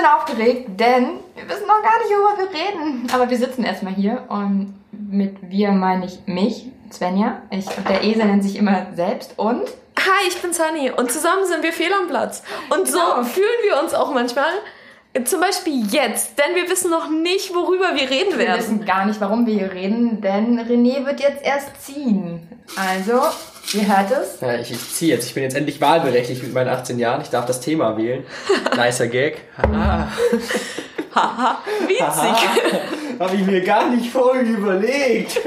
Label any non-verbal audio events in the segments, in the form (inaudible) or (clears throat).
bin aufgeregt, denn wir wissen noch gar nicht, worüber wir reden. Aber wir sitzen erstmal hier und mit wir meine ich mich, Svenja. Ich, der Esel nennt sich immer selbst und. Hi, ich bin Sunny und zusammen sind wir fehl am Platz. Und genau. so fühlen wir uns auch manchmal. Zum Beispiel jetzt, denn wir wissen noch nicht, worüber wir reden werden. Wir wissen gar nicht, warum wir hier reden, denn René wird jetzt erst ziehen. Also, ihr hört es. Ja, ich, ich ziehe jetzt. Ich bin jetzt endlich wahlberechtigt mit meinen 18 Jahren. Ich darf das Thema wählen. (laughs) Nicer Gag. Haha. (laughs) Haha, witzig. Habe ich mir gar nicht vorher überlegt.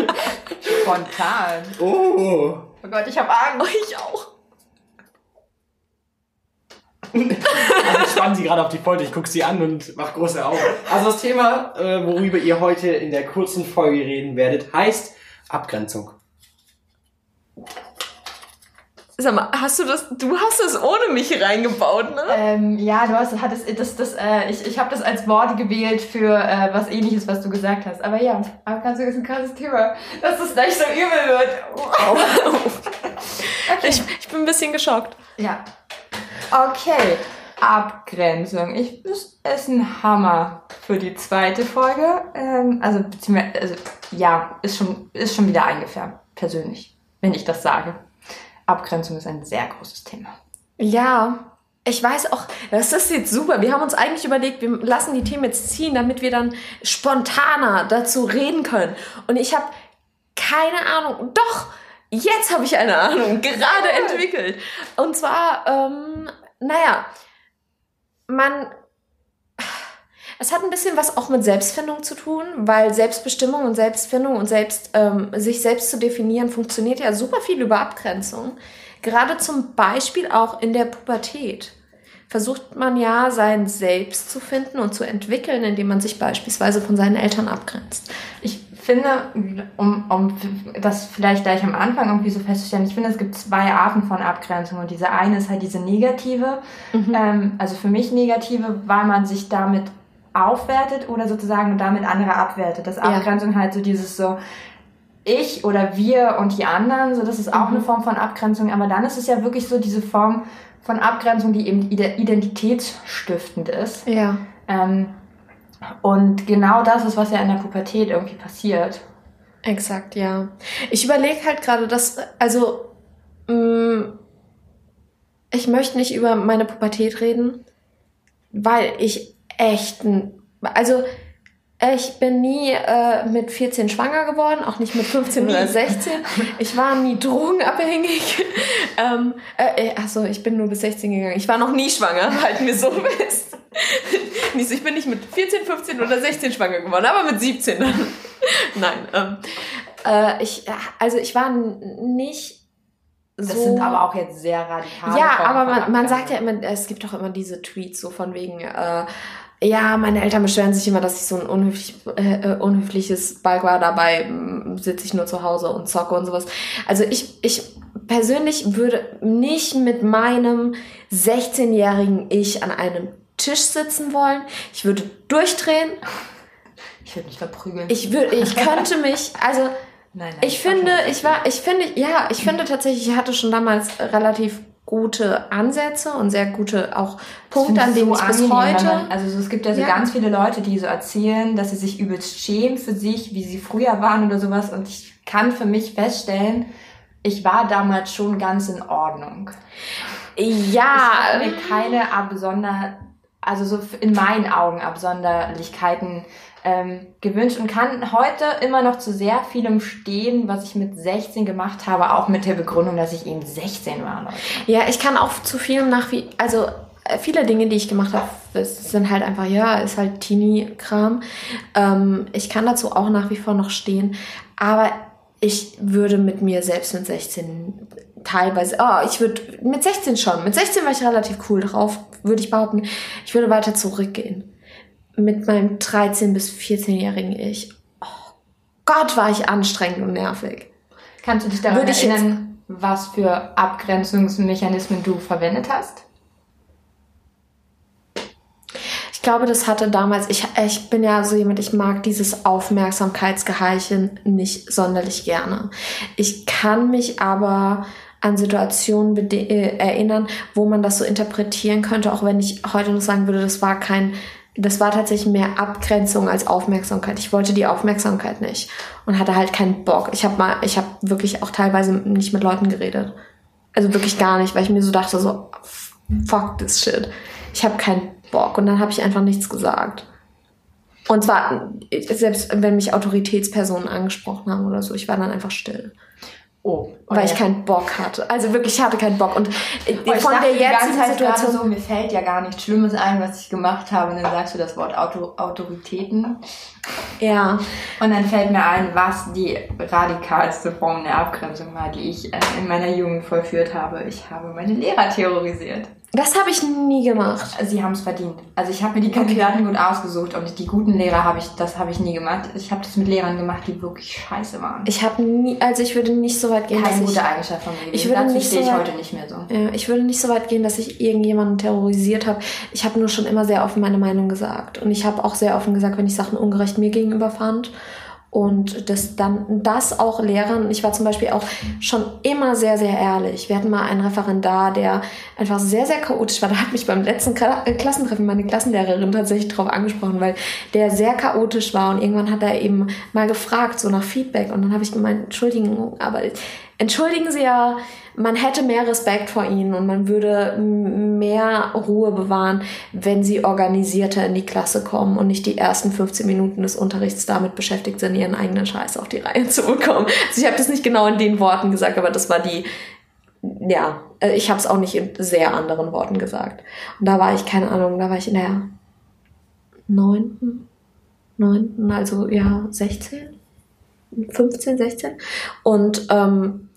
Spontan. Oh. Oh Gott, ich habe Angst. Oh, ich auch. Also ich spann sie gerade auf die Folter, ich gucke sie an und mach große Augen. Also das Thema, äh, worüber ihr heute in der kurzen Folge reden werdet, heißt Abgrenzung. Sag mal, hast du das, du hast das ohne mich reingebaut, ne? Ähm, ja, du hast, hattest, das, das, äh, ich, ich habe das als Wort gewählt für äh, was ähnliches, was du gesagt hast. Aber ja, Abgrenzung ist ein krasses Thema, dass es gleich so übel wird. Wow. (laughs) okay. ich, ich bin ein bisschen geschockt. Ja. Okay, Abgrenzung. Ich, das ist ein Hammer für die zweite Folge. Ähm, also, beziehungsweise, also, ja, ist schon, ist schon wieder eingefärbt, persönlich, wenn ich das sage. Abgrenzung ist ein sehr großes Thema. Ja, ich weiß auch, das ist jetzt super. Wir haben uns eigentlich überlegt, wir lassen die Themen jetzt ziehen, damit wir dann spontaner dazu reden können. Und ich habe keine Ahnung. Doch, jetzt habe ich eine Ahnung, (laughs) gerade entwickelt. Und zwar, ähm, naja, man es hat ein bisschen was auch mit Selbstfindung zu tun, weil Selbstbestimmung und Selbstfindung und selbst, ähm, sich selbst zu definieren funktioniert ja super viel über Abgrenzung. Gerade zum Beispiel auch in der Pubertät versucht man ja sein Selbst zu finden und zu entwickeln, indem man sich beispielsweise von seinen Eltern abgrenzt. Ich finde, um, um das vielleicht gleich am Anfang irgendwie so festzustellen, ich finde, es gibt zwei Arten von Abgrenzung und diese eine ist halt diese negative, mhm. ähm, also für mich negative, weil man sich damit aufwertet oder sozusagen damit andere abwertet. Das Abgrenzung ja. halt so dieses so, ich oder wir und die anderen, so das ist auch mhm. eine Form von Abgrenzung, aber dann ist es ja wirklich so diese Form von Abgrenzung, die eben identitätsstiftend ist. Ja. Ähm, und genau das ist, was ja in der Pubertät irgendwie passiert. Exakt, ja. Ich überlege halt gerade, dass, also, mh, mm, ich möchte nicht über meine Pubertät reden, weil ich echten, also ich bin nie äh, mit 14 schwanger geworden, auch nicht mit 15 oder 16. Ich war nie drogenabhängig. (laughs) ähm, äh, äh, achso, ich bin nur bis 16 gegangen. Ich war noch nie schwanger, (laughs) halten wir so fest. (laughs) ich bin nicht mit 14, 15 oder 16 schwanger geworden, aber mit 17 dann. Nein. Ähm, äh, ich, also ich war nicht so. Das sind aber auch jetzt sehr radikal. Ja, aber man, man sagt ja immer, es gibt doch immer diese Tweets so von wegen, äh, ja, meine Eltern beschweren sich immer, dass ich so ein unhöflich, äh, äh unhöfliches Balk war. Dabei mm, sitze ich nur zu Hause und zocke und sowas. Also ich, ich persönlich würde nicht mit meinem 16-jährigen Ich an einem Tisch sitzen wollen. Ich würde durchdrehen. Ich würde mich verprügeln. Ich würde, ich könnte mich, also nein, nein, ich finde, ich war, ich finde, ja, ich finde tatsächlich, ich hatte schon damals relativ gute Ansätze und sehr gute auch Punkte, an denen so ich bis heute. Man, also es gibt ja so ja. ganz viele Leute, die so erzählen, dass sie sich übelst schämen für sich, wie sie früher waren oder sowas. Und ich kann für mich feststellen, ich war damals schon ganz in Ordnung. Ja. Ich habe mir keine Absonder, also so in meinen Augen Absonderlichkeiten ähm, gewünscht und kann heute immer noch zu sehr vielem stehen, was ich mit 16 gemacht habe, auch mit der Begründung, dass ich eben 16 war. Leute. Ja, ich kann auch zu vielem nach wie, also äh, viele Dinge, die ich gemacht habe, sind halt einfach, ja, ist halt Teenie-Kram. Ähm, ich kann dazu auch nach wie vor noch stehen, aber ich würde mit mir selbst mit 16 teilweise, oh, ich würde mit 16 schon, mit 16 war ich relativ cool drauf, würde ich behaupten, ich würde weiter zurückgehen mit meinem 13- bis 14-jährigen Ich. Oh Gott, war ich anstrengend und nervig. Kannst du dich daran Würde erinnern, was für Abgrenzungsmechanismen du verwendet hast? Ich glaube, das hatte damals, ich, ich bin ja so jemand, ich mag dieses Aufmerksamkeitsgeheilchen nicht sonderlich gerne. Ich kann mich aber an Situationen äh, erinnern, wo man das so interpretieren könnte, auch wenn ich heute noch sagen würde, das war kein das war tatsächlich mehr Abgrenzung als Aufmerksamkeit. Ich wollte die Aufmerksamkeit nicht und hatte halt keinen Bock. Ich habe mal, ich habe wirklich auch teilweise nicht mit Leuten geredet. Also wirklich gar nicht, weil ich mir so dachte, so, fuck this shit. Ich habe keinen Bock. Und dann habe ich einfach nichts gesagt. Und zwar, selbst wenn mich Autoritätspersonen angesprochen haben oder so, ich war dann einfach still. Oh, okay. Weil ich keinen Bock hatte. Also wirklich, ich hatte keinen Bock. Und oh, von der jetzigen Situation. So, mir fällt ja gar nichts Schlimmes ein, was ich gemacht habe. Und dann sagst du das Wort Auto Autoritäten. Ja. Und dann fällt mir ein, was die radikalste Form der Abgrenzung war, die ich äh, in meiner Jugend vollführt habe. Ich habe meine Lehrer terrorisiert. Das habe ich nie gemacht. Sie haben es verdient. Also ich habe mir die Kandidaten gut ausgesucht und die guten Lehrer habe ich, das habe ich nie gemacht. Ich habe das mit Lehrern gemacht, die wirklich scheiße waren. Ich habe nie, also ich würde nicht so weit gehen. Keine gute ich, Eigenschaft von mir. Gewesen. Ich würde Dazu nicht stehe so ich heute nicht mehr so. Ja, ich würde nicht so weit gehen, dass ich irgendjemanden terrorisiert habe. Ich habe nur schon immer sehr offen meine Meinung gesagt und ich habe auch sehr offen gesagt, wenn ich Sachen ungerecht mir gegenüber fand und das dann das auch Lehrern. Ich war zum Beispiel auch schon immer sehr, sehr ehrlich. Wir hatten mal einen Referendar, der einfach sehr, sehr chaotisch war. Da hat mich beim letzten äh, Klassentreffen meine Klassenlehrerin tatsächlich drauf angesprochen, weil der sehr chaotisch war und irgendwann hat er eben mal gefragt, so nach Feedback. Und dann habe ich gemeint, entschuldigen, aber entschuldigen Sie ja, man hätte mehr Respekt vor ihnen und man würde mehr Ruhe bewahren, wenn sie organisierter in die Klasse kommen und nicht die ersten 15 Minuten des Unterrichts damit beschäftigt sind, ihren eigenen Scheiß auf die Reihe zu bekommen. Also ich habe das nicht genau in den Worten gesagt, aber das war die, ja, äh, ich habe es auch nicht in sehr anderen Worten gesagt. Und da war ich, keine Ahnung, da war ich in der neunten, neunten, also ja, 16, 15, 16. Und ähm,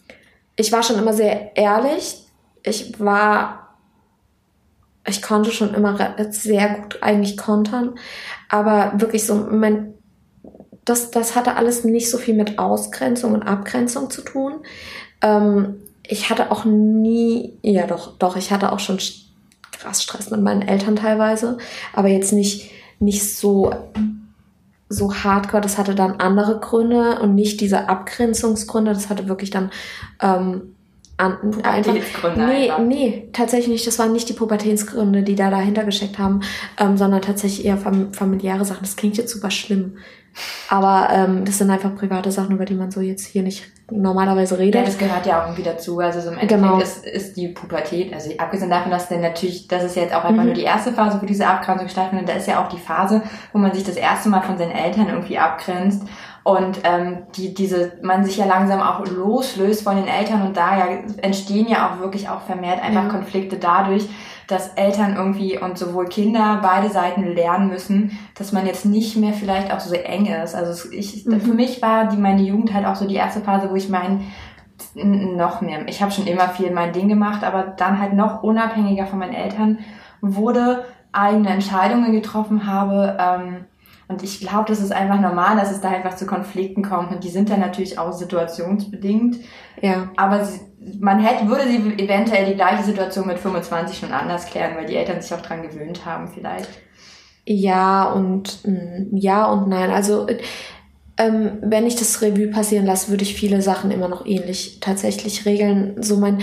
ich war schon immer sehr ehrlich. Ich war, ich konnte schon immer sehr gut eigentlich kontern, aber wirklich so, mein, das, das hatte alles nicht so viel mit Ausgrenzung und Abgrenzung zu tun. Ähm, ich hatte auch nie, ja doch, doch, ich hatte auch schon krass Stress mit meinen Eltern teilweise, aber jetzt nicht, nicht so so hardcore, das hatte dann andere Gründe und nicht diese Abgrenzungsgründe, das hatte wirklich dann ähm, an, einfach, nee, einfach. nee, tatsächlich nicht. Das waren nicht die Pubertätsgründe, die da dahinter gesteckt haben, ähm, sondern tatsächlich eher fam familiäre Sachen. Das klingt jetzt super schlimm. Aber ähm, das sind einfach private Sachen, über die man so jetzt hier nicht normalerweise redet. Ja, das gehört ja auch irgendwie dazu. Also so im Endeffekt genau. ist, ist die Pubertät, also abgesehen davon, dass denn natürlich, das ist jetzt auch einfach mhm. nur die erste Phase, wo diese Abgrenzung stattfindet, da ist ja auch die Phase, wo man sich das erste Mal von seinen Eltern irgendwie abgrenzt und ähm, die, diese, man sich ja langsam auch loslöst von den Eltern und da ja entstehen ja auch wirklich auch vermehrt einfach ja. Konflikte dadurch, dass Eltern irgendwie und sowohl Kinder beide Seiten lernen müssen, dass man jetzt nicht mehr vielleicht auch so eng ist. Also ich, mhm. für mich war die meine Jugend halt auch so die erste Phase, wo ich mein noch mehr. Ich habe schon immer viel mein Ding gemacht, aber dann halt noch unabhängiger von meinen Eltern wurde, eigene Entscheidungen getroffen habe. Ähm, und ich glaube, das ist einfach normal, dass es da einfach zu Konflikten kommt. Und die sind dann natürlich auch situationsbedingt. Ja. Aber sie, man hätte, würde sie eventuell die gleiche Situation mit 25 schon anders klären, weil die Eltern sich auch dran gewöhnt haben, vielleicht. Ja und mm, ja und nein. Also ähm, wenn ich das Revue passieren lasse, würde ich viele Sachen immer noch ähnlich tatsächlich regeln. So mein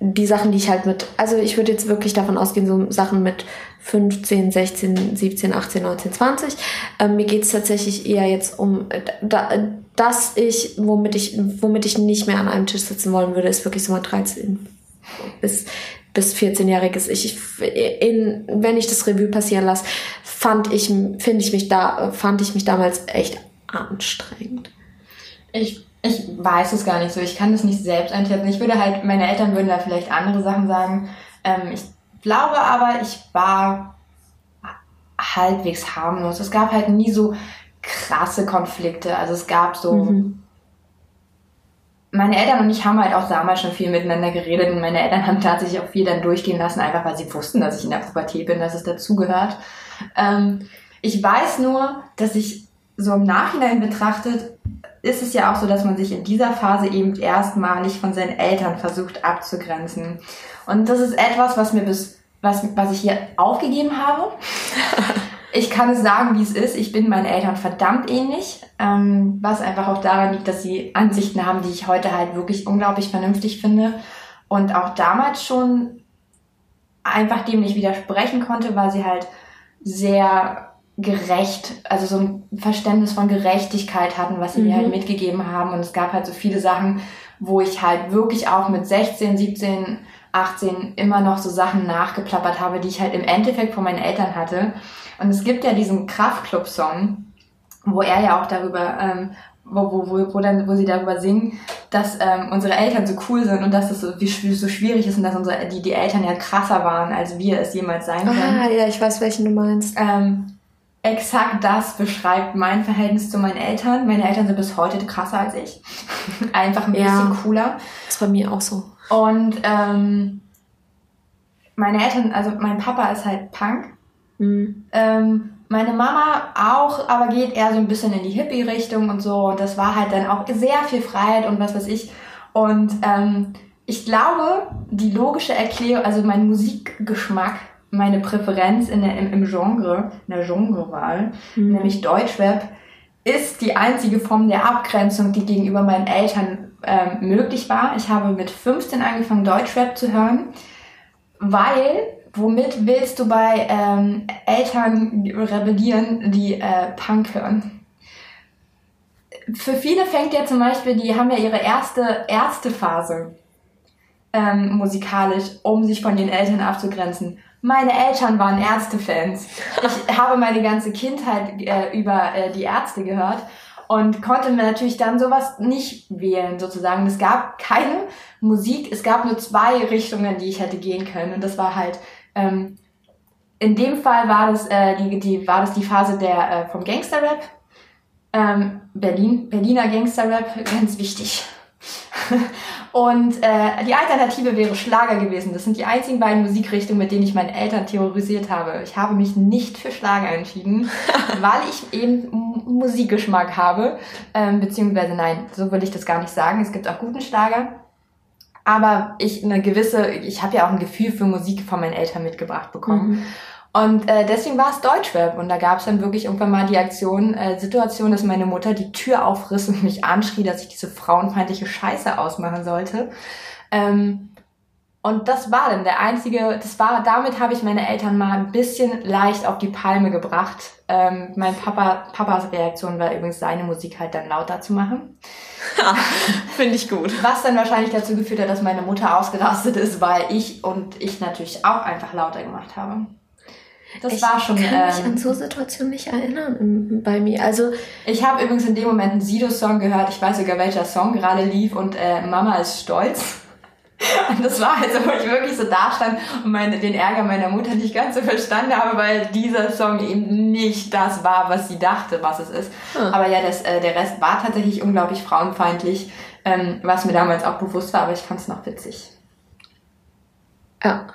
die Sachen, die ich halt mit, also ich würde jetzt wirklich davon ausgehen, so Sachen mit 15, 16, 17, 18, 19, 20. Ähm, mir geht's tatsächlich eher jetzt um, da, dass ich, womit ich, womit ich nicht mehr an einem Tisch sitzen wollen würde, ist wirklich so mal 13 bis, bis 14-jähriges Ich. Wenn ich das Revue passieren lasse, fand ich, finde ich mich da, fand ich mich damals echt anstrengend. Ich ich weiß es gar nicht so. Ich kann das nicht selbst einschätzen. Ich würde halt, meine Eltern würden da vielleicht andere Sachen sagen. Ähm, ich glaube aber, ich war halbwegs harmlos. Es gab halt nie so krasse Konflikte. Also es gab so. Mhm. Meine Eltern und ich haben halt auch damals schon viel miteinander geredet und meine Eltern haben tatsächlich auch viel dann durchgehen lassen, einfach weil sie wussten, dass ich in der Pubertät bin, dass es dazugehört. Ähm, ich weiß nur, dass ich so im Nachhinein betrachtet ist es ja auch so, dass man sich in dieser Phase eben erstmalig von seinen Eltern versucht abzugrenzen. Und das ist etwas, was mir bis, was, was ich hier aufgegeben habe. (laughs) ich kann es sagen, wie es ist. Ich bin meinen Eltern verdammt ähnlich, ähm, was einfach auch daran liegt, dass sie Ansichten haben, die ich heute halt wirklich unglaublich vernünftig finde. Und auch damals schon einfach dem nicht widersprechen konnte, weil sie halt sehr gerecht, also so ein Verständnis von Gerechtigkeit hatten, was sie mhm. mir halt mitgegeben haben. Und es gab halt so viele Sachen, wo ich halt wirklich auch mit 16, 17, 18 immer noch so Sachen nachgeplappert habe, die ich halt im Endeffekt von meinen Eltern hatte. Und es gibt ja diesen Kraftclub-Song, wo er ja auch darüber, ähm, wo, wo, wo, wo, dann, wo sie darüber singen, dass ähm, unsere Eltern so cool sind und dass es so, wie, so schwierig ist und dass unsere, die, die Eltern ja krasser waren, als wir es jemals sein können. Ah, ja, ich weiß, welchen du meinst. Ähm, exakt das beschreibt mein Verhältnis zu meinen Eltern. Meine Eltern sind bis heute krasser als ich. (laughs) Einfach ein bisschen cooler. Das ist bei mir auch so. Und ähm, meine Eltern, also mein Papa ist halt Punk. Mhm. Ähm, meine Mama auch, aber geht eher so ein bisschen in die Hippie-Richtung und so. Und das war halt dann auch sehr viel Freiheit und was weiß ich. Und ähm, ich glaube, die logische Erklärung, also mein Musikgeschmack, meine Präferenz in der, im, im Genre, in der Genrewahl, mhm. nämlich Deutschrap, ist die einzige Form der Abgrenzung, die gegenüber meinen Eltern ähm, möglich war. Ich habe mit 15 angefangen, Deutschrap zu hören, weil womit willst du bei ähm, Eltern rebellieren, die äh, Punk hören? Für viele fängt ja zum Beispiel, die haben ja ihre erste Ärztephase ähm, musikalisch, um sich von den Eltern abzugrenzen. Meine Eltern waren Ärztefans. Ich (laughs) habe meine ganze Kindheit äh, über äh, die Ärzte gehört und konnte mir natürlich dann sowas nicht wählen, sozusagen. Es gab keine Musik, es gab nur zwei Richtungen, die ich hätte gehen können. Und das war halt, ähm, in dem Fall war das, äh, die, die, war das die Phase der, äh, vom Gangsterrap. Ähm, Berlin, Berliner Gangsterrap, (laughs) ganz wichtig. Und äh, die Alternative wäre Schlager gewesen. Das sind die einzigen beiden Musikrichtungen, mit denen ich meine Eltern terrorisiert habe. Ich habe mich nicht für Schlager entschieden, (laughs) weil ich eben Musikgeschmack habe. Ähm, beziehungsweise nein, so will ich das gar nicht sagen. Es gibt auch guten Schlager. Aber ich eine gewisse, ich habe ja auch ein Gefühl für Musik von meinen Eltern mitgebracht bekommen. Mhm. Und äh, deswegen war es Deutschrap. Und da gab es dann wirklich irgendwann mal die Aktion, äh, Situation, dass meine Mutter die Tür aufriss und mich anschrie, dass ich diese frauenfeindliche Scheiße ausmachen sollte. Ähm, und das war dann der einzige, das war, damit habe ich meine Eltern mal ein bisschen leicht auf die Palme gebracht. Ähm, mein Papa, Papas Reaktion war übrigens seine Musik halt dann lauter zu machen. Finde ich gut. Was dann wahrscheinlich dazu geführt hat, dass meine Mutter ausgerastet ist, weil ich und ich natürlich auch einfach lauter gemacht habe. Das ich war schon. Ich kann mich ähm, an so Situationen nicht erinnern bei mir. Also ich habe übrigens in dem Moment einen Sido-Song gehört. Ich weiß sogar, welcher Song gerade lief und äh, Mama ist stolz. (laughs) Und das war halt so, wo ich wirklich so da stand und meine, den Ärger meiner Mutter nicht ganz so verstanden habe, weil dieser Song eben nicht das war, was sie dachte, was es ist. Hm. Aber ja, das, äh, der Rest war tatsächlich unglaublich frauenfeindlich, ähm, was mir damals auch bewusst war, aber ich fand es noch witzig. Ja.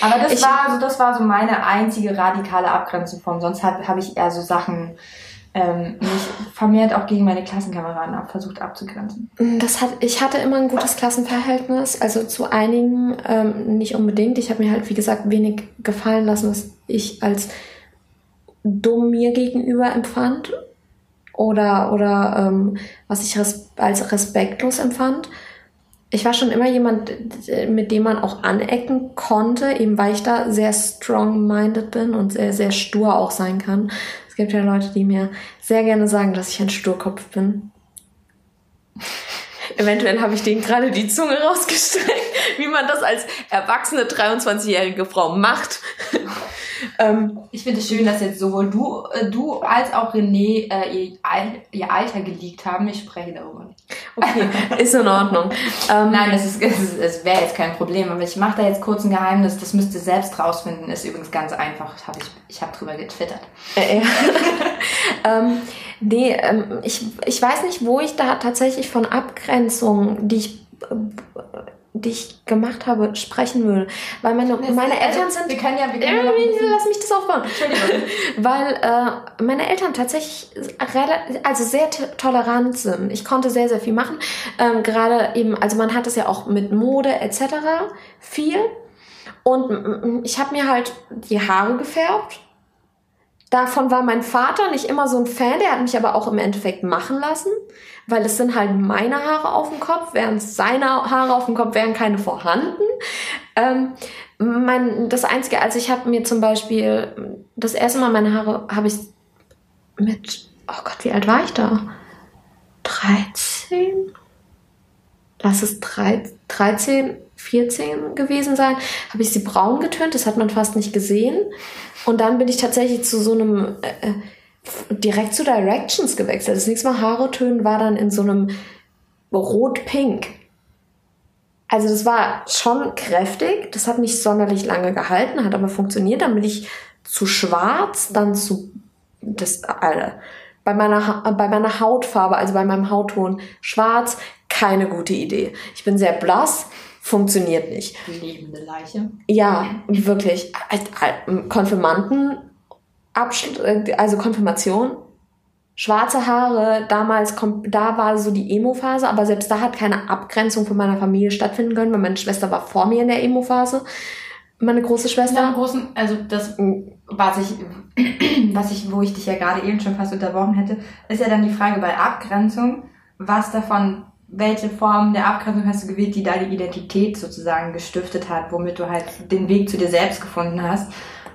Aber das ich, war so, das war so meine einzige radikale Abgrenzung von. Sonst habe hab ich eher so Sachen ähm, mich vermehrt auch gegen meine Klassenkameraden ab, versucht abzugrenzen. Das hat, ich hatte immer ein gutes Klassenverhältnis, also zu einigen ähm, nicht unbedingt. Ich habe mir halt, wie gesagt, wenig gefallen lassen, was ich als dumm mir gegenüber empfand oder, oder ähm, was ich res als respektlos empfand ich war schon immer jemand, mit dem man auch anecken konnte, eben weil ich da sehr strong-minded bin und sehr, sehr stur auch sein kann. Es gibt ja Leute, die mir sehr gerne sagen, dass ich ein Sturkopf bin. (laughs) Eventuell habe ich denen gerade die Zunge rausgestreckt, (laughs) wie man das als erwachsene 23-jährige Frau macht. (laughs) ähm, ich finde es schön, dass jetzt sowohl du, äh, du als auch René äh, ihr, ihr, Alter geleakt haben. Ich spreche darüber nicht. Okay, ist in Ordnung. Ähm, Nein, das, ist, es, es wäre jetzt kein Problem, aber ich mache da jetzt kurz ein Geheimnis. Das müsst ihr selbst rausfinden. Ist übrigens ganz einfach. Hab ich ich habe drüber getwittert. Äh, (laughs) ähm, nee, ähm, ich, ich weiß nicht, wo ich da tatsächlich von Abgrenzung, die ich äh, die ich gemacht habe, sprechen würde. Weil meine, meine Eltern sind. Wir können ja, wir können ja lass mich das aufbauen. Entschuldigung. (laughs) Weil äh, meine Eltern tatsächlich also sehr tolerant sind. Ich konnte sehr, sehr viel machen. Ähm, Gerade eben, also man hat es ja auch mit Mode etc. viel. Und ich habe mir halt die Haare gefärbt. Davon war mein Vater nicht immer so ein Fan, der hat mich aber auch im Endeffekt machen lassen, weil es sind halt meine Haare auf dem Kopf, während seine Haare auf dem Kopf wären keine vorhanden. Ähm, mein, das Einzige, also ich habe mir zum Beispiel, das erste Mal meine Haare habe ich mit, oh Gott, wie alt war ich da? 13? Lass es 13, 14 gewesen sein, habe ich sie braun getönt, das hat man fast nicht gesehen. Und dann bin ich tatsächlich zu so einem, äh, äh direkt zu Directions gewechselt. Das nächste Mal Haare tönen war dann in so einem Rot-Pink. Also das war schon kräftig, das hat nicht sonderlich lange gehalten, hat aber funktioniert. Dann bin ich zu schwarz, dann zu das äh, bei meiner bei meiner Hautfarbe, also bei meinem Hautton schwarz, keine gute Idee. Ich bin sehr blass, funktioniert nicht. Lebende Leiche. Ja, wirklich. Konfirmanden, also Konfirmation, schwarze Haare, damals, da war so die Emo-Phase, aber selbst da hat keine Abgrenzung von meiner Familie stattfinden können, weil meine Schwester war vor mir in der Emo-Phase. Meine große Schwester. Ja, großen, also das, was ich, (clears throat) was ich, wo ich dich ja gerade eben schon fast unterbrochen hätte, ist ja dann die Frage bei Abgrenzung, was davon welche Form der Abgrenzung hast du gewählt, die deine Identität sozusagen gestiftet hat, womit du halt den Weg zu dir selbst gefunden hast.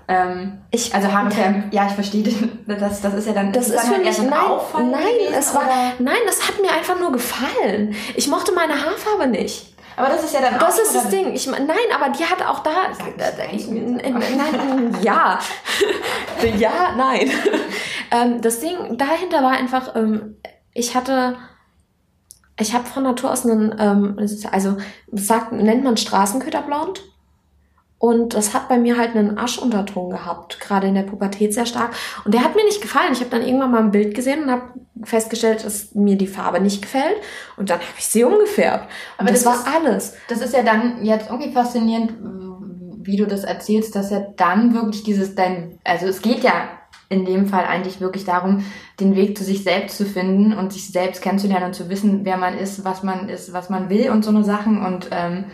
Ähm, ich, also Haare färben, ja, ich verstehe das, das ist ja dann, das ist, für mich, nein, nein, gewesen, es war, nein, das hat mir einfach nur gefallen. Ich mochte meine Haarfarbe nicht. Aber das ist ja dann Das auch, ist das Ding. Ich, nein, aber die hat auch da. Nein, (laughs) ja. ja, nein. (laughs) Ähm, das Ding dahinter war einfach, ähm, ich hatte ich habe von Natur aus einen, ähm, also sagt, nennt man Straßenköterblond. Und das hat bei mir halt einen Aschunterton gehabt, gerade in der Pubertät sehr stark. Und der hat mir nicht gefallen. Ich habe dann irgendwann mal ein Bild gesehen und habe festgestellt, dass mir die Farbe nicht gefällt. Und dann habe ich sie umgefärbt. Aber das, das, war ist, alles. Das ist ja dann jetzt irgendwie faszinierend, wie du das erzählst, dass ja dann wirklich dieses dein, also es geht ja in dem Fall eigentlich wirklich darum, den Weg zu sich selbst zu finden und sich selbst kennenzulernen und zu wissen, wer man ist, was man ist, was man will und so eine Sachen und ähm,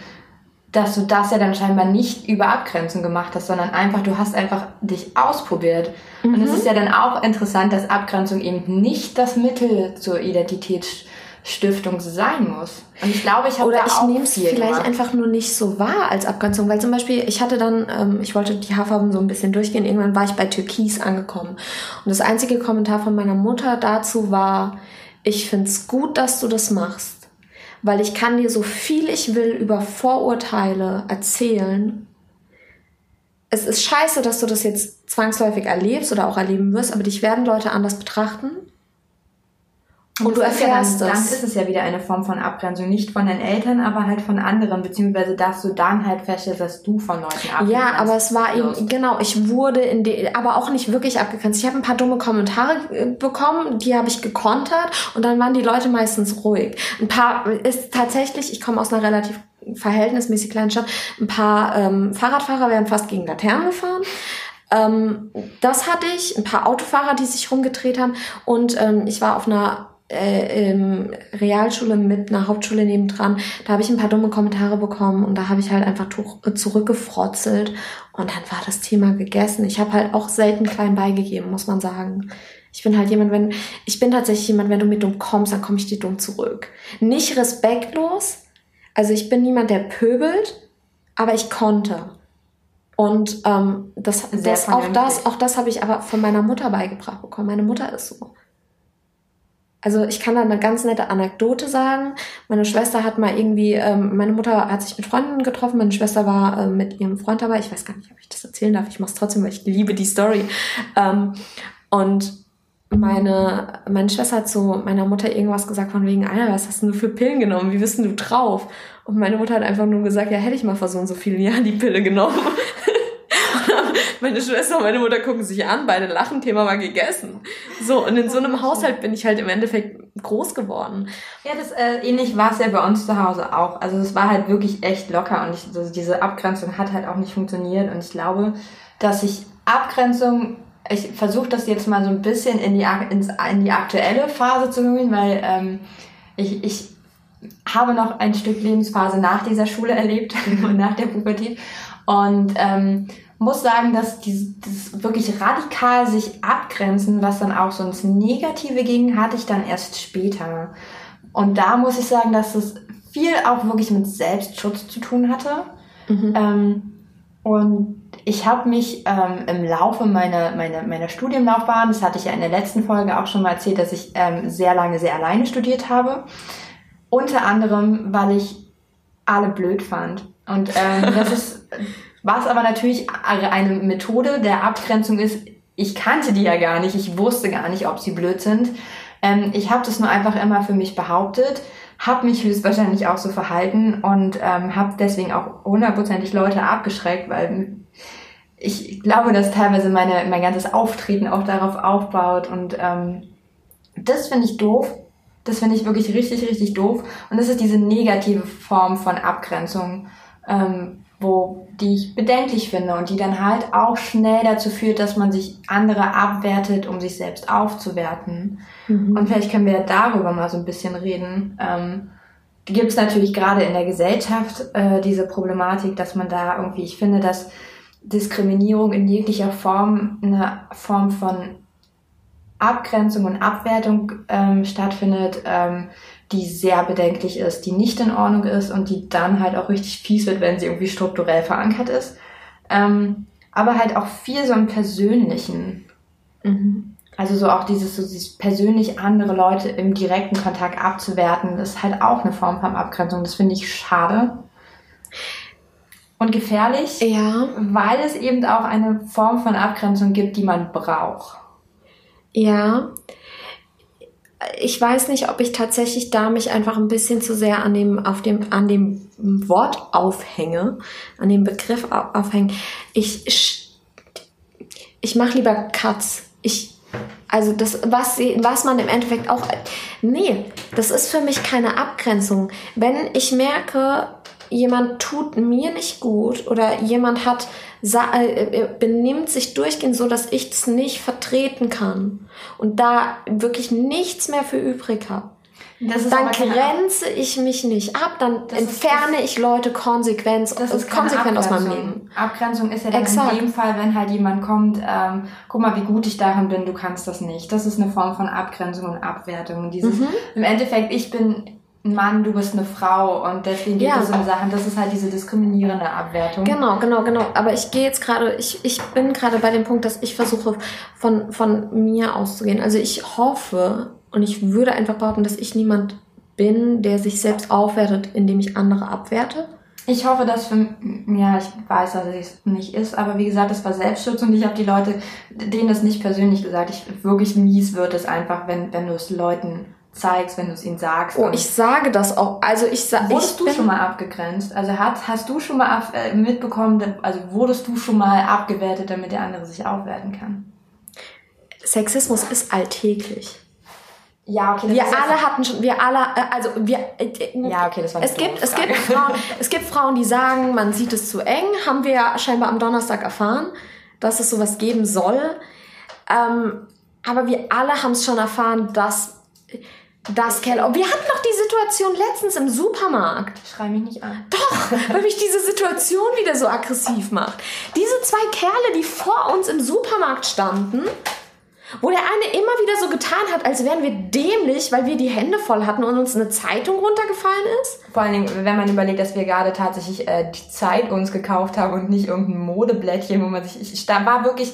dass du das ja dann scheinbar nicht über Abgrenzung gemacht hast, sondern einfach, du hast einfach dich ausprobiert. Mhm. Und es ist ja dann auch interessant, dass Abgrenzung eben nicht das Mittel zur Identität Stiftung sein muss. Und ich glaube, ich habe Oder ich nehme es vielleicht gemacht. einfach nur nicht so wahr als Abgrenzung, weil zum Beispiel, ich hatte dann, ähm, ich wollte die Haarfarben so ein bisschen durchgehen, irgendwann war ich bei Türkis angekommen. Und das einzige Kommentar von meiner Mutter dazu war, ich find's gut, dass du das machst, weil ich kann dir so viel ich will über Vorurteile erzählen. Es ist scheiße, dass du das jetzt zwangsläufig erlebst oder auch erleben wirst, aber dich werden Leute anders betrachten und, du erfährst ja dann, das. Dann ist es ja wieder eine Form von Abgrenzung, nicht von den Eltern, aber halt von anderen, beziehungsweise dass du dann halt feststellst, dass du von Leuten abgegrenzt Ja, aber es war eben, genau, ich wurde in die, aber auch nicht wirklich abgegrenzt. Ich habe ein paar dumme Kommentare äh, bekommen, die habe ich gekontert und dann waren die Leute meistens ruhig. Ein paar ist tatsächlich, ich komme aus einer relativ verhältnismäßig kleinen Stadt, ein paar ähm, Fahrradfahrer werden fast gegen Laternen gefahren. Ähm, das hatte ich, ein paar Autofahrer, die sich rumgedreht haben und ähm, ich war auf einer äh, ähm, Realschule mit einer Hauptschule nebendran, da habe ich ein paar dumme Kommentare bekommen und da habe ich halt einfach zurückgefrotzelt und dann war das Thema gegessen. Ich habe halt auch selten klein beigegeben, muss man sagen. Ich bin halt jemand, wenn ich bin tatsächlich jemand, wenn du mir dumm kommst, dann komme ich dir dumm zurück. Nicht respektlos, also ich bin niemand, der pöbelt, aber ich konnte. Und ähm, das, das auch das, auch das habe ich aber von meiner Mutter beigebracht bekommen. Meine Mutter ist so. Also ich kann da eine ganz nette Anekdote sagen. Meine Schwester hat mal irgendwie, ähm, meine Mutter hat sich mit Freunden getroffen, meine Schwester war äh, mit ihrem Freund dabei. Ich weiß gar nicht, ob ich das erzählen darf. Ich mache es trotzdem, weil ich liebe die Story. Ähm, und meine, meine Schwester hat zu meiner Mutter irgendwas gesagt von wegen, Alter, was hast du für Pillen genommen? Wie bist denn du drauf? Und meine Mutter hat einfach nur gesagt, ja, hätte ich mal vor so und so vielen Jahren die Pille genommen. (laughs) meine Schwester und meine Mutter gucken sich an, beide lachen, Thema war gegessen. So, und in so einem Haushalt bin ich halt im Endeffekt groß geworden. Ja, das äh, ähnlich war es ja bei uns zu Hause auch. Also es war halt wirklich echt locker und ich, also diese Abgrenzung hat halt auch nicht funktioniert und ich glaube, dass ich Abgrenzung ich versuche das jetzt mal so ein bisschen in die, in die aktuelle Phase zu bringen, weil ähm, ich, ich habe noch ein Stück Lebensphase nach dieser Schule erlebt und (laughs) nach der Pubertät. Und ähm, muss sagen, dass dieses wirklich radikal sich abgrenzen, was dann auch so ins Negative ging, hatte ich dann erst später. Und da muss ich sagen, dass es viel auch wirklich mit Selbstschutz zu tun hatte. Mhm. Ähm, und ich habe mich ähm, im Laufe meiner, meiner, meiner Studienlaufbahn, das hatte ich ja in der letzten Folge auch schon mal erzählt, dass ich ähm, sehr lange sehr alleine studiert habe. Unter anderem, weil ich alle blöd fand. Und ähm, das ist, (laughs) was aber natürlich eine Methode der Abgrenzung ist, ich kannte die ja gar nicht, ich wusste gar nicht, ob sie blöd sind. Ähm, ich habe das nur einfach immer für mich behauptet, habe mich höchstwahrscheinlich auch so verhalten und ähm, habe deswegen auch hundertprozentig Leute abgeschreckt, weil ich glaube, dass teilweise meine, mein ganzes Auftreten auch darauf aufbaut und ähm, das finde ich doof. Das finde ich wirklich richtig, richtig doof. Und das ist diese negative Form von Abgrenzung, ähm, wo die ich bedenklich finde und die dann halt auch schnell dazu führt, dass man sich andere abwertet, um sich selbst aufzuwerten. Mhm. Und vielleicht können wir darüber mal so ein bisschen reden. Ähm, gibt es natürlich gerade in der Gesellschaft äh, diese Problematik, dass man da irgendwie, ich finde, dass Diskriminierung in jeglicher Form eine Form von Abgrenzung und Abwertung ähm, stattfindet, ähm, die sehr bedenklich ist, die nicht in Ordnung ist und die dann halt auch richtig fies wird, wenn sie irgendwie strukturell verankert ist. Ähm, aber halt auch viel so im Persönlichen. Mhm. Also so auch dieses, so dieses persönlich andere Leute im direkten Kontakt abzuwerten, ist halt auch eine Form von Abgrenzung. Das finde ich schade und gefährlich, ja. weil es eben auch eine Form von Abgrenzung gibt, die man braucht. Ja. Ich weiß nicht, ob ich tatsächlich da mich einfach ein bisschen zu sehr an dem, auf dem, an dem Wort aufhänge, an dem Begriff aufhänge. Ich, ich mache lieber Cuts. Ich, also das, was, was man im Endeffekt auch, nee, das ist für mich keine Abgrenzung. Wenn ich merke, jemand tut mir nicht gut oder jemand hat benimmt sich durchgehend so, dass ich es nicht vertreten kann und da wirklich nichts mehr für übrig habe. dann grenze ich mich nicht ab, dann das entferne ist, ich Leute konsequent, konsequent aus meinem Leben. Abgrenzung ist ja dann Exakt. in dem Fall, wenn halt jemand kommt, ähm, guck mal, wie gut ich darin bin, du kannst das nicht. Das ist eine Form von Abgrenzung und Abwertung. Und dieses, mhm. im Endeffekt, ich bin Mann, du bist eine Frau und deswegen gibt ja. es so Sachen. Das ist halt diese diskriminierende Abwertung. Genau, genau, genau. Aber ich gehe jetzt gerade, ich, ich bin gerade bei dem Punkt, dass ich versuche, von, von mir auszugehen. Also ich hoffe und ich würde einfach behaupten, dass ich niemand bin, der sich selbst aufwertet, indem ich andere abwerte. Ich hoffe, dass für, ja, ich weiß, dass es nicht ist, aber wie gesagt, das war Selbstschutz und ich habe die Leute, denen das nicht persönlich gesagt, ich, wirklich mies wird es einfach, wenn, wenn du es Leuten zeigst, wenn du es ihnen sagst. Oh, ich sage das auch. Also ich sage. Wurdest ich du schon mal abgegrenzt? Also hast, hast du schon mal äh, mitbekommen, also wurdest du schon mal abgewertet, damit der andere sich aufwerten kann? Sexismus ist alltäglich. Ja, okay. wir alle hatten schon, wir alle, äh, also wir. Äh, ja, okay, das war es gibt, es gibt Frauen, (laughs) es gibt Frauen, die sagen, man sieht es zu eng. Haben wir ja scheinbar am Donnerstag erfahren, dass es sowas geben soll. Ähm, aber wir alle haben es schon erfahren, dass das Kerl. wir hatten noch die Situation letztens im Supermarkt. Schrei mich nicht an. Doch, weil mich diese Situation wieder so aggressiv macht. Diese zwei Kerle, die vor uns im Supermarkt standen, wo der eine immer wieder so getan hat, als wären wir dämlich, weil wir die Hände voll hatten und uns eine Zeitung runtergefallen ist. Vor allen Dingen, wenn man überlegt, dass wir gerade tatsächlich äh, die Zeit uns gekauft haben und nicht irgendein Modeblättchen, wo man sich. Ich, da war wirklich.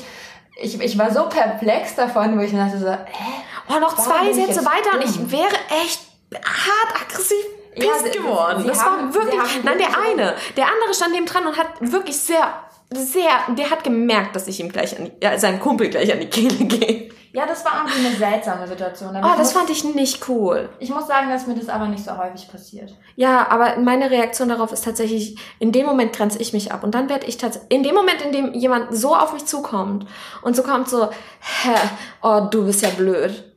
Ich, ich war so perplex davon, wo ich mir dachte so, hä? Oh, noch zwei Sätze weiter und ich wäre echt hart aggressiv ja, geworden. das haben, war wirklich, nein, der eine, der andere stand neben dran und hat wirklich sehr, sehr, der hat gemerkt, dass ich ihm gleich an, ja, seinem Kumpel gleich an die Kehle (laughs) gehe. Ja, das war irgendwie eine seltsame Situation. Aber oh, das muss, fand ich nicht cool. Ich muss sagen, dass mir das aber nicht so häufig passiert. Ja, aber meine Reaktion darauf ist tatsächlich, in dem Moment grenze ich mich ab. Und dann werde ich tatsächlich, in dem Moment, in dem jemand so auf mich zukommt und so kommt so, hä, oh, du bist ja blöd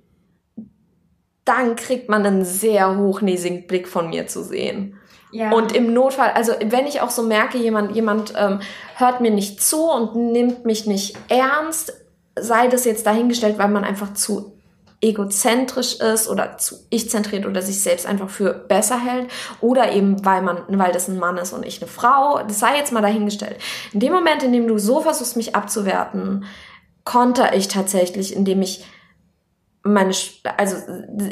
dann kriegt man einen sehr hochnäsigen Blick von mir zu sehen. Ja. Und im Notfall, also wenn ich auch so merke, jemand, jemand ähm, hört mir nicht zu und nimmt mich nicht ernst, sei das jetzt dahingestellt, weil man einfach zu egozentrisch ist oder zu ich-zentriert oder sich selbst einfach für besser hält oder eben weil man, weil das ein Mann ist und ich eine Frau, das sei jetzt mal dahingestellt. In dem Moment, in dem du so versuchst, mich abzuwerten, konter ich tatsächlich, indem ich meine, also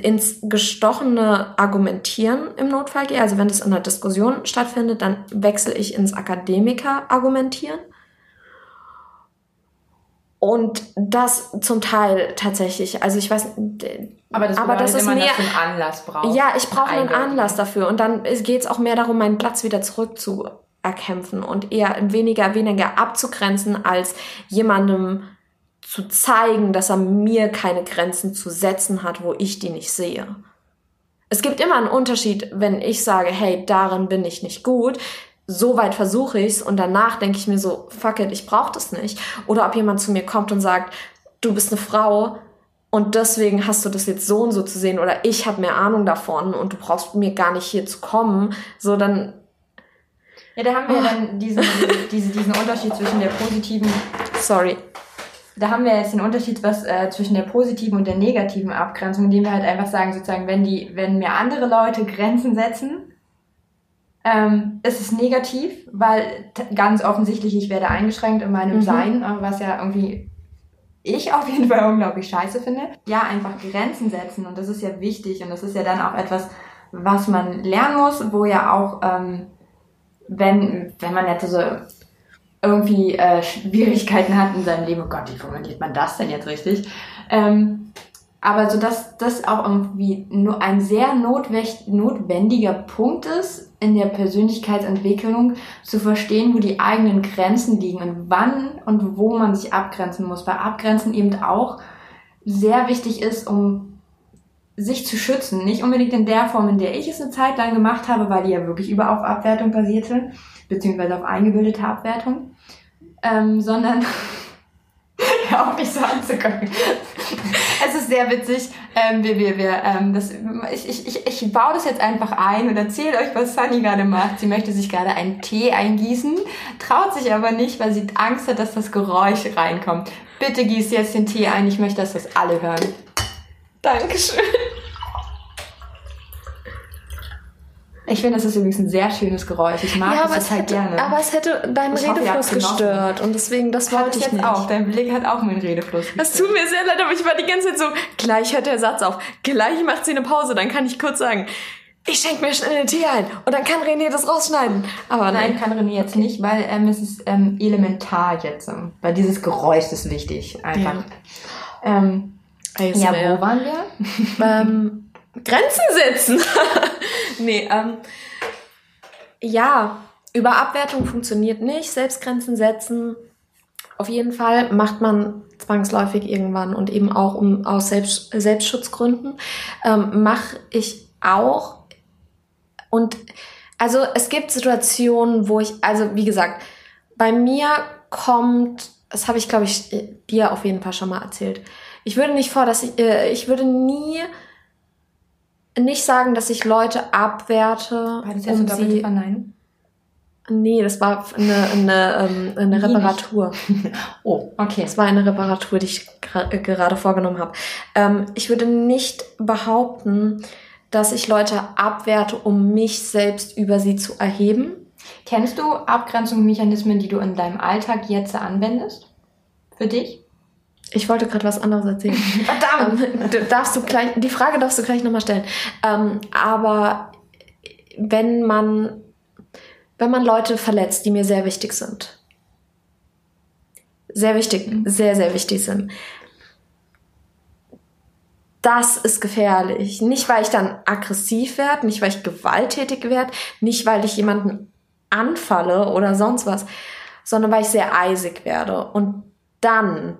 ins gestochene Argumentieren im Notfall gehe. Also wenn das in einer Diskussion stattfindet, dann wechsle ich ins Akademiker-Argumentieren. Und das zum Teil tatsächlich, also ich weiß, aber das, aber das ist immer, mehr, dass du einen Anlass brauchst. Ja, ich brauche einen Anlass dafür. Und dann geht es auch mehr darum, meinen Platz wieder zurück zu erkämpfen und eher weniger, weniger abzugrenzen, als jemandem zu zeigen, dass er mir keine Grenzen zu setzen hat, wo ich die nicht sehe. Es gibt immer einen Unterschied, wenn ich sage, hey, darin bin ich nicht gut, so weit versuche ich's und danach denke ich mir so, fuck it, ich brauche das nicht. Oder ob jemand zu mir kommt und sagt, du bist eine Frau und deswegen hast du das jetzt so und so zu sehen oder ich habe mehr Ahnung davon und du brauchst mir gar nicht hier zu kommen, so dann ja, da haben wir oh. dann diesen, diesen, diesen Unterschied zwischen der positiven. Sorry. Da haben wir jetzt den Unterschied was äh, zwischen der positiven und der negativen Abgrenzung, indem wir halt einfach sagen, sozusagen, wenn die, wenn mir andere Leute Grenzen setzen, ähm, ist es negativ, weil ganz offensichtlich ich werde eingeschränkt in meinem mhm. Sein, äh, was ja irgendwie ich auf jeden Fall unglaublich scheiße finde. Ja, einfach Grenzen setzen und das ist ja wichtig und das ist ja dann auch etwas, was man lernen muss, wo ja auch, ähm, wenn, wenn man jetzt so irgendwie äh, Schwierigkeiten hat in seinem Leben, oh Gott, wie formuliert man das denn jetzt richtig? Ähm, aber so dass das auch irgendwie nur ein sehr notwendiger Punkt ist, in der Persönlichkeitsentwicklung zu verstehen, wo die eigenen Grenzen liegen und wann und wo man sich abgrenzen muss. Weil Abgrenzen eben auch sehr wichtig ist, um sich zu schützen. Nicht unbedingt in der Form, in der ich es eine Zeit lang gemacht habe, weil die ja wirklich über auf Abwertung basierte, beziehungsweise auf eingebildete Abwertung, ähm, sondern (laughs) auch nicht so anzugucken. es ist sehr witzig. Ähm, wir, wir, wir, ähm, das, ich, ich, ich, ich baue das jetzt einfach ein und erzähle euch, was Sunny gerade macht. Sie möchte sich gerade einen Tee eingießen, traut sich aber nicht, weil sie Angst hat, dass das Geräusch reinkommt. Bitte gieß jetzt den Tee ein. Ich möchte, dass das alle hören. Dankeschön. Ich finde, das ist übrigens ein sehr schönes Geräusch. Ich mag ja, das halt hätte, gerne. Aber es hätte deinen ich Redefluss hoffe, gestört und deswegen, das wollte hat ich jetzt nicht. auch. Dein Blick hat auch meinen Redefluss gestört. Das tut mir sehr leid, aber ich war die ganze Zeit so, gleich hört der Satz auf, gleich macht sie eine Pause, dann kann ich kurz sagen, ich schenke mir schnell einen Tee ein und dann kann René das rausschneiden. Aber nein, nein kann René jetzt nicht, weil ähm, es ist ähm, elementar jetzt. Ähm, weil dieses Geräusch ist wichtig, einfach. Ja, ähm, ja wo waren wir? ähm, (laughs) Grenzen setzen. Nee, ähm, ja, über Abwertung funktioniert nicht. Selbstgrenzen setzen, auf jeden Fall macht man zwangsläufig irgendwann und eben auch um aus Selbst, Selbstschutzgründen ähm, mache ich auch. Und also es gibt Situationen, wo ich, also wie gesagt, bei mir kommt, das habe ich glaube ich dir auf jeden Fall schon mal erzählt. Ich würde nicht vor, dass ich, äh, ich würde nie nicht sagen, dass ich Leute abwerte. War das jetzt um sie verneinen? Nee, das war eine, eine, ähm, eine Reparatur. (laughs) oh, okay. Das war eine Reparatur, die ich gerade vorgenommen habe. Ähm, ich würde nicht behaupten, dass ich Leute abwerte, um mich selbst über sie zu erheben. Kennst du Abgrenzungsmechanismen, die du in deinem Alltag jetzt anwendest? Für dich? Ich wollte gerade was anderes erzählen. (laughs) Verdammt! Ähm, darfst du gleich, die Frage darfst du gleich nochmal stellen. Ähm, aber wenn man, wenn man Leute verletzt, die mir sehr wichtig sind, sehr wichtig, mhm. sehr, sehr wichtig sind, das ist gefährlich. Nicht, weil ich dann aggressiv werde, nicht, weil ich gewalttätig werde, nicht, weil ich jemanden anfalle oder sonst was, sondern weil ich sehr eisig werde. Und dann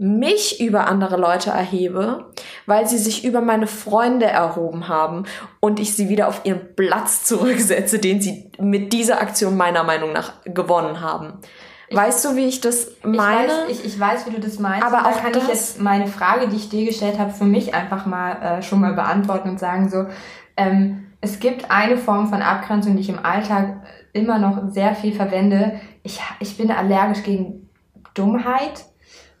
mich über andere Leute erhebe, weil sie sich über meine Freunde erhoben haben und ich sie wieder auf ihren Platz zurücksetze, den sie mit dieser Aktion meiner Meinung nach gewonnen haben. weißt du, wie ich das meine? Ich weiß, ich, ich weiß, wie du das meinst. Aber auch kann ich jetzt meine Frage, die ich dir gestellt habe, für mich einfach mal äh, schon mal beantworten und sagen so, ähm, es gibt eine Form von Abgrenzung, die ich im Alltag immer noch sehr viel verwende. Ich, ich bin allergisch gegen Dummheit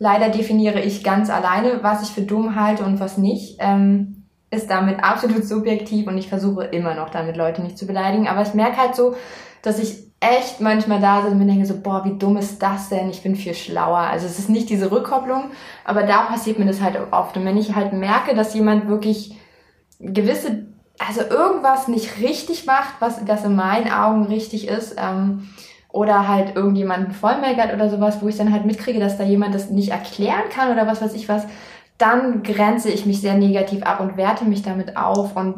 leider definiere ich ganz alleine, was ich für dumm halte und was nicht. Ähm, ist damit absolut subjektiv und ich versuche immer noch damit Leute nicht zu beleidigen. Aber ich merke halt so, dass ich echt manchmal da sitze und mir denke so, boah, wie dumm ist das denn? Ich bin viel schlauer. Also es ist nicht diese Rückkopplung, aber da passiert mir das halt oft. Und wenn ich halt merke, dass jemand wirklich gewisse, also irgendwas nicht richtig macht, was das in meinen Augen richtig ist, ähm, oder halt irgendjemanden vollmeckert oder sowas, wo ich dann halt mitkriege, dass da jemand das nicht erklären kann oder was weiß ich was, dann grenze ich mich sehr negativ ab und werte mich damit auf und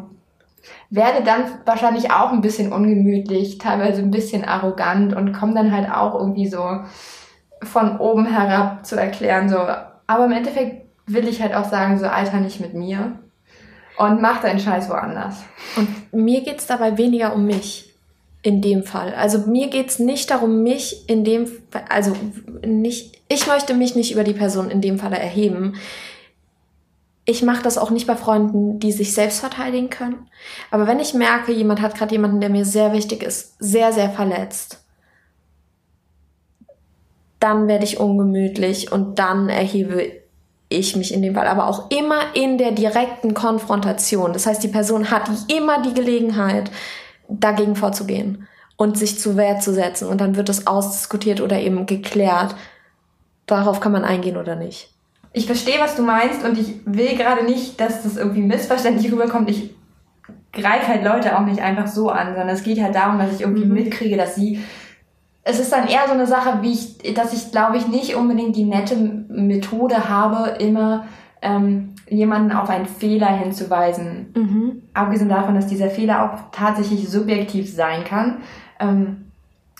werde dann wahrscheinlich auch ein bisschen ungemütlich, teilweise ein bisschen arrogant und komme dann halt auch irgendwie so von oben herab zu erklären, so. Aber im Endeffekt will ich halt auch sagen, so, Alter, nicht mit mir. Und mach deinen Scheiß woanders. Und mir geht's dabei weniger um mich in dem Fall. Also mir geht's nicht darum, mich in dem, also nicht, ich möchte mich nicht über die Person in dem Fall erheben. Ich mache das auch nicht bei Freunden, die sich selbst verteidigen können. Aber wenn ich merke, jemand hat gerade jemanden, der mir sehr wichtig ist, sehr, sehr verletzt, dann werde ich ungemütlich und dann erhebe ich mich in dem Fall. Aber auch immer in der direkten Konfrontation. Das heißt, die Person hat immer die Gelegenheit, dagegen vorzugehen und sich zu Wehr zu setzen. Und dann wird es ausdiskutiert oder eben geklärt. Darauf kann man eingehen oder nicht. Ich verstehe, was du meinst und ich will gerade nicht, dass das irgendwie missverständlich rüberkommt. Ich greife halt Leute auch nicht einfach so an, sondern es geht halt darum, dass ich irgendwie mhm. mitkriege, dass sie es ist dann eher so eine Sache, wie ich, dass ich glaube ich nicht unbedingt die nette Methode habe, immer ähm, jemanden auf einen Fehler hinzuweisen. Mhm. Abgesehen davon, dass dieser Fehler auch tatsächlich subjektiv sein kann. Ähm,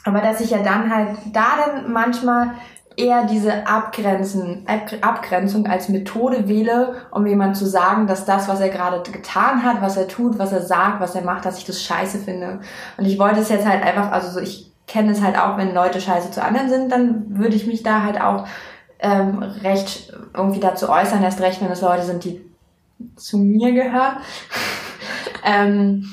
aber dass ich ja dann halt da dann manchmal eher diese Abgrenzen, Abgrenzung als Methode wähle, um jemand zu sagen, dass das, was er gerade getan hat, was er tut, was er sagt, was er macht, dass ich das scheiße finde. Und ich wollte es jetzt halt einfach, also so, ich kenne es halt auch, wenn Leute scheiße zu anderen sind, dann würde ich mich da halt auch ähm, recht irgendwie dazu äußern, erst recht, wenn es Leute sind, die zu mir gehören. Ähm,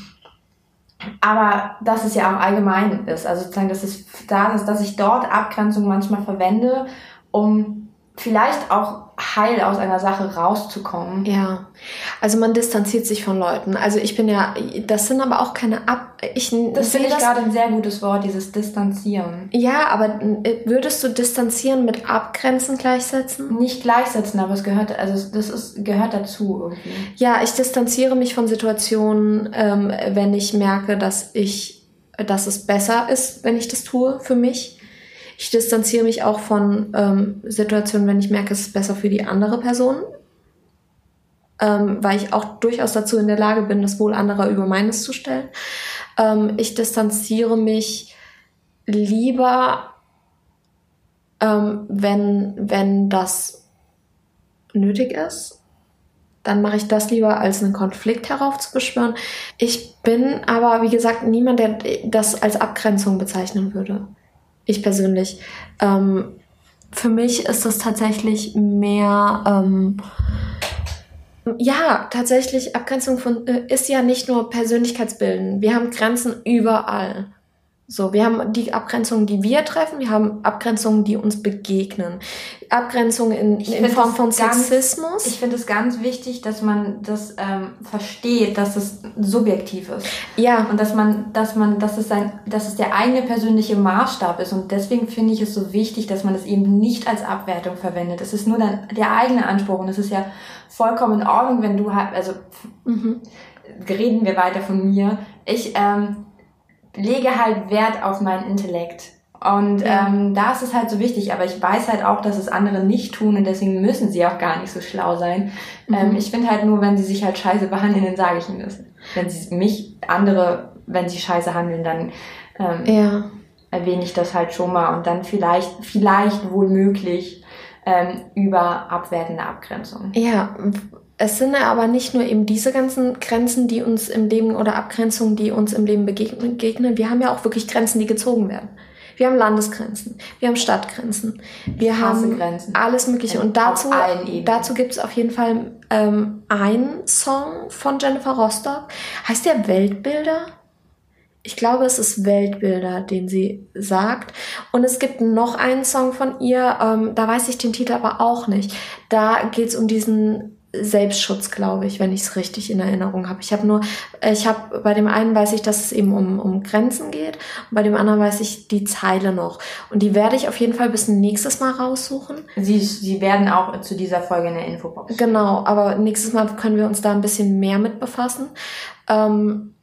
aber dass es ja auch allgemein ist. Also sozusagen, dass es da ist, dass ich dort Abgrenzung manchmal verwende, um vielleicht auch heil aus einer Sache rauszukommen. Ja, also man distanziert sich von Leuten. Also ich bin ja, das sind aber auch keine Ab. Ich das finde ich gerade ein sehr gutes Wort, dieses Distanzieren. Ja, aber äh, würdest du Distanzieren mit Abgrenzen gleichsetzen? Nicht gleichsetzen, aber es gehört, also das ist gehört dazu irgendwie. Ja, ich distanziere mich von Situationen, ähm, wenn ich merke, dass ich, dass es besser ist, wenn ich das tue für mich ich distanziere mich auch von ähm, Situationen, wenn ich merke, es ist besser für die andere Person, ähm, weil ich auch durchaus dazu in der Lage bin, das Wohl anderer über meines zu stellen. Ähm, ich distanziere mich lieber, ähm, wenn, wenn das nötig ist. Dann mache ich das lieber, als einen Konflikt heraufzubeschwören. Ich bin aber, wie gesagt, niemand, der das als Abgrenzung bezeichnen würde ich persönlich. Ähm, für mich ist das tatsächlich mehr, ähm, ja, tatsächlich Abgrenzung von, äh, ist ja nicht nur Persönlichkeitsbilden. Wir haben Grenzen überall. So, wir haben die Abgrenzungen, die wir treffen, wir haben Abgrenzungen, die uns begegnen. Abgrenzungen in, in Form von Sexismus. Ganz, ich finde es ganz wichtig, dass man das ähm, versteht, dass es subjektiv ist. Ja. Und dass man, dass man, dass es sein, dass es der eigene persönliche Maßstab ist. Und deswegen finde ich es so wichtig, dass man es eben nicht als Abwertung verwendet. Es ist nur dann der eigene Anspruch. Und es ist ja vollkommen in Ordnung, wenn du halt, also mhm. reden wir weiter von mir. Ich ähm, lege halt Wert auf meinen Intellekt. Und ja. ähm, da ist es halt so wichtig, aber ich weiß halt auch, dass es andere nicht tun und deswegen müssen sie auch gar nicht so schlau sein. Mhm. Ähm, ich finde halt nur, wenn sie sich halt scheiße behandeln, dann sage ich ihnen das. Wenn sie mich, andere, wenn sie scheiße handeln, dann ähm, ja. erwähne ich das halt schon mal und dann vielleicht, vielleicht wohl möglich ähm, über abwertende Abgrenzung. Ja, es sind aber nicht nur eben diese ganzen Grenzen, die uns im Leben oder Abgrenzungen, die uns im Leben begegnen. Wir haben ja auch wirklich Grenzen, die gezogen werden. Wir haben Landesgrenzen, wir haben Stadtgrenzen, wir haben alles Mögliche. Und dazu, dazu gibt es auf jeden Fall ähm, einen Song von Jennifer Rostock. Heißt der Weltbilder? ich glaube, es ist Weltbilder, den sie sagt. Und es gibt noch einen Song von ihr, ähm, da weiß ich den Titel aber auch nicht. Da geht es um diesen Selbstschutz, glaube ich, wenn ich es richtig in Erinnerung habe. Ich habe nur, ich habe bei dem einen weiß ich, dass es eben um, um Grenzen geht, und bei dem anderen weiß ich die Zeile noch. Und die werde ich auf jeden Fall bis nächstes Mal raussuchen. Sie, sie werden auch zu dieser Folge in der Infobox. Genau, aber nächstes Mal können wir uns da ein bisschen mehr mit befassen. Ähm,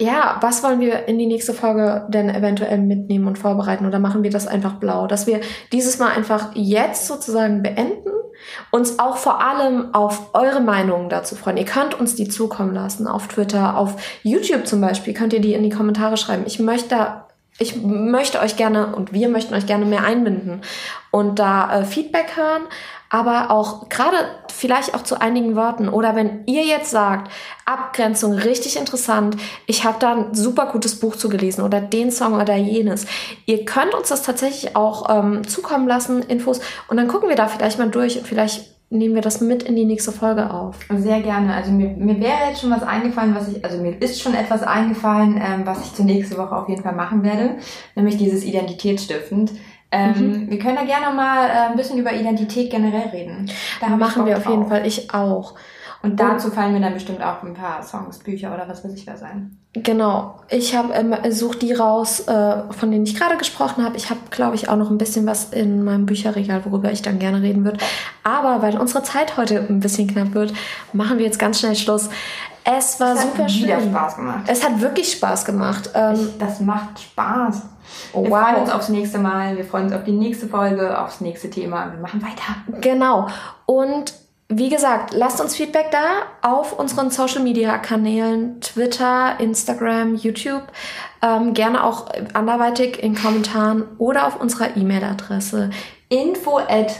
ja, was wollen wir in die nächste Folge denn eventuell mitnehmen und vorbereiten? Oder machen wir das einfach blau? Dass wir dieses Mal einfach jetzt sozusagen beenden, uns auch vor allem auf eure Meinungen dazu freuen. Ihr könnt uns die zukommen lassen auf Twitter, auf YouTube zum Beispiel, könnt ihr die in die Kommentare schreiben. Ich möchte ich möchte euch gerne und wir möchten euch gerne mehr einbinden und da äh, Feedback hören, aber auch gerade vielleicht auch zu einigen Worten oder wenn ihr jetzt sagt, Abgrenzung richtig interessant, ich habe da ein super gutes Buch zu gelesen oder den Song oder jenes. Ihr könnt uns das tatsächlich auch ähm, zukommen lassen, Infos und dann gucken wir da vielleicht mal durch und vielleicht nehmen wir das mit in die nächste Folge auf. Sehr gerne. Also mir, mir wäre jetzt schon was eingefallen, was ich, also mir ist schon etwas eingefallen, ähm, was ich zur nächsten Woche auf jeden Fall machen werde, nämlich dieses Identitätsstiftend. Ähm, mhm. Wir können da gerne mal äh, ein bisschen über Identität generell reden. Da machen wir auf jeden Fall, ich auch. Und dazu fallen mir dann bestimmt auch ein paar Songs, Bücher oder was weiß ich was ein. Genau. Ich habe ähm, such die raus, äh, von denen ich gerade gesprochen habe. Ich habe, glaube ich, auch noch ein bisschen was in meinem Bücherregal, worüber ich dann gerne reden würde. Aber weil unsere Zeit heute ein bisschen knapp wird, machen wir jetzt ganz schnell Schluss. Es war es super schön. Es hat Spaß gemacht. Es hat wirklich Spaß gemacht. Ähm, das macht Spaß. Oh, wir wow. freuen uns aufs nächste Mal. Wir freuen uns auf die nächste Folge, aufs nächste Thema. Wir machen weiter. Genau. Und wie gesagt, lasst uns Feedback da auf unseren Social Media Kanälen, Twitter, Instagram, YouTube. Ähm, gerne auch anderweitig in Kommentaren oder auf unserer E-Mail-Adresse info at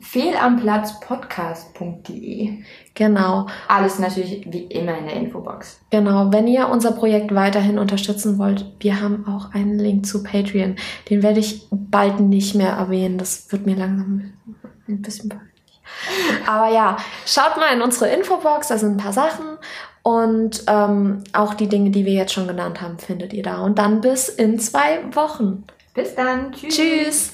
fehlamplatzpodcast.de. Genau. Alles natürlich wie immer in der Infobox. Genau. Wenn ihr unser Projekt weiterhin unterstützen wollt, wir haben auch einen Link zu Patreon. Den werde ich bald nicht mehr erwähnen. Das wird mir langsam ein bisschen peinlich. Aber ja, schaut mal in unsere Infobox, da sind ein paar Sachen. Und ähm, auch die Dinge, die wir jetzt schon genannt haben, findet ihr da. Und dann bis in zwei Wochen. Bis dann. Tschüss. Tschüss.